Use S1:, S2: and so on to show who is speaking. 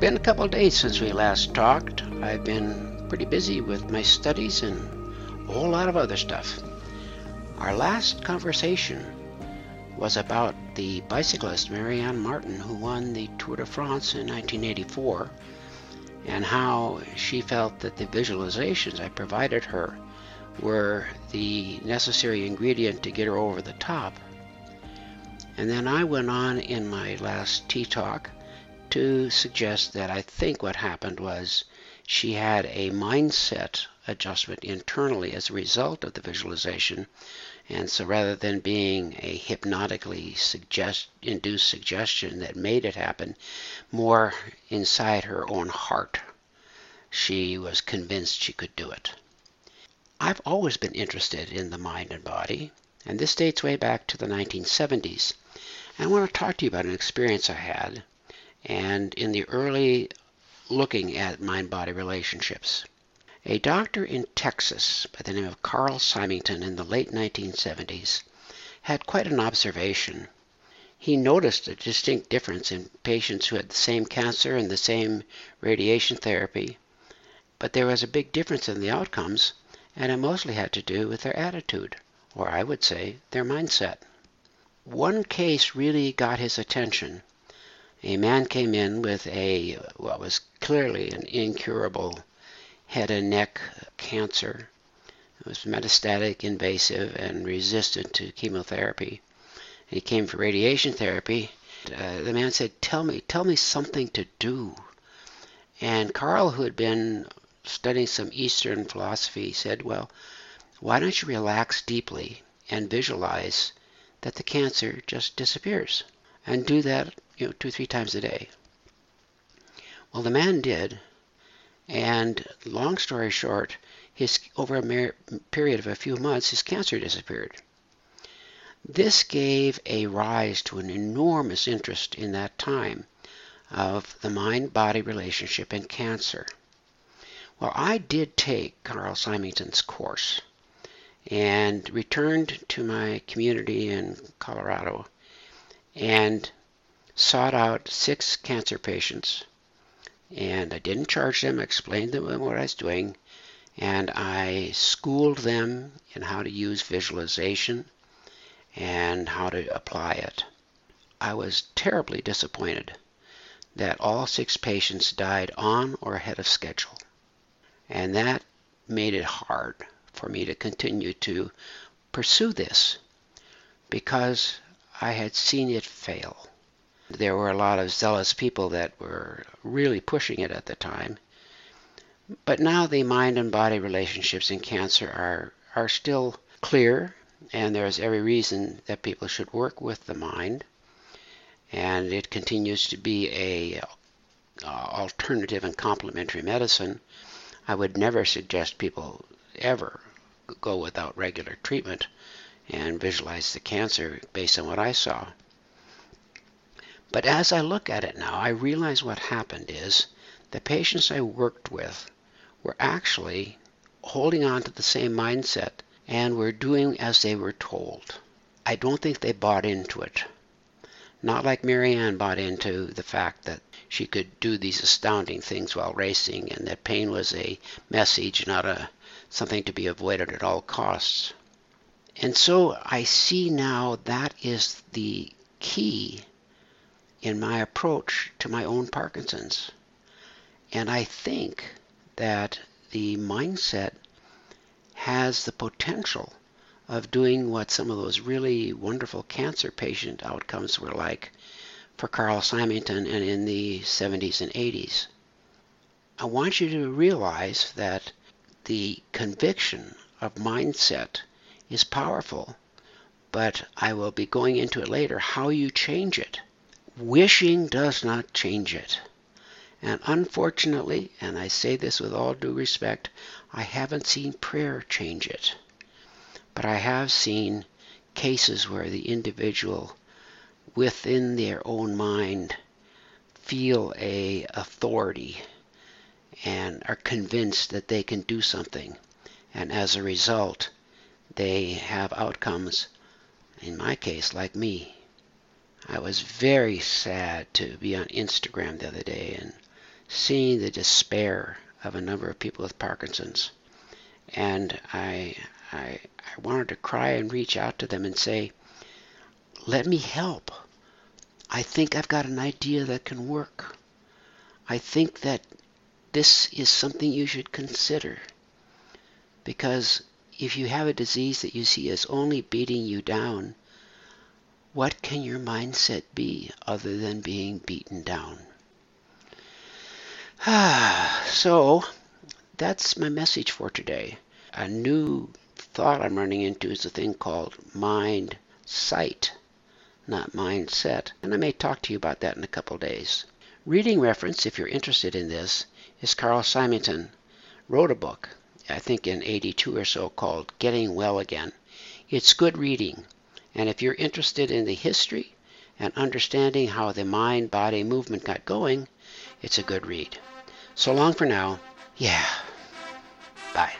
S1: Been a couple days since we last talked. I've been pretty busy with my studies and a whole lot of other stuff. Our last conversation was about the bicyclist Marianne Martin who won the Tour de France in 1984 and how she felt that the visualizations I provided her were the necessary ingredient to get her over the top. And then I went on in my last tea talk to suggest that I think what happened was she had a mindset adjustment internally as a result of the visualization. And so rather than being a hypnotically suggest, induced suggestion that made it happen, more inside her own heart, she was convinced she could do it. I've always been interested in the mind and body, and this dates way back to the 1970s. And I want to talk to you about an experience I had and in the early looking at mind body relationships. A doctor in Texas by the name of Carl Simonton in the late 1970s had quite an observation. He noticed a distinct difference in patients who had the same cancer and the same radiation therapy, but there was a big difference in the outcomes, and it mostly had to do with their attitude, or I would say their mindset. One case really got his attention a man came in with a what was clearly an incurable head and neck cancer. It was metastatic, invasive, and resistant to chemotherapy. He came for radiation therapy. Uh, the man said, "Tell me, tell me something to do." And Carl, who had been studying some Eastern philosophy, said, "Well, why don't you relax deeply and visualize that the cancer just disappears?" And do that you know, two, three times a day. Well, the man did, and long story short, his over a period of a few months, his cancer disappeared. This gave a rise to an enormous interest in that time of the mind-body relationship and cancer. Well, I did take Carl Simonton's course and returned to my community in Colorado and sought out six cancer patients, and I didn't charge them. I explained to them what I was doing, and I schooled them in how to use visualization and how to apply it. I was terribly disappointed that all six patients died on or ahead of schedule. And that made it hard for me to continue to pursue this because I had seen it fail. There were a lot of zealous people that were really pushing it at the time. But now the mind and body relationships in cancer are, are still clear, and there's every reason that people should work with the mind. And it continues to be a uh, alternative and complementary medicine. I would never suggest people ever go without regular treatment and visualize the cancer based on what I saw. But as I look at it now, I realize what happened is the patients I worked with were actually holding on to the same mindset and were doing as they were told. I don't think they bought into it. Not like Marianne bought into the fact that she could do these astounding things while racing and that pain was a message, not a something to be avoided at all costs. And so I see now that is the key in my approach to my own Parkinson's. And I think that the mindset has the potential of doing what some of those really wonderful cancer patient outcomes were like for Carl Simonton and in the 70s and 80s. I want you to realize that the conviction of mindset is powerful, but I will be going into it later how you change it. Wishing does not change it. And unfortunately, and I say this with all due respect, I haven't seen prayer change it. But I have seen cases where the individual within their own mind feel a authority and are convinced that they can do something and as a result they have outcomes in my case like me I was very sad to be on Instagram the other day and seeing the despair of a number of people with Parkinson's. And I, I, I wanted to cry and reach out to them and say, let me help. I think I've got an idea that can work. I think that this is something you should consider. Because if you have a disease that you see as only beating you down, what can your mindset be other than being beaten down? Ah so that's my message for today. A new thought I'm running into is a thing called mind sight, not mindset. And I may talk to you about that in a couple days. Reading reference, if you're interested in this, is Carl Simonton wrote a book, I think in 82 or so, called Getting Well Again. It's good reading. And if you're interested in the history and understanding how the mind body movement got going, it's a good read. So long for now. Yeah. Bye.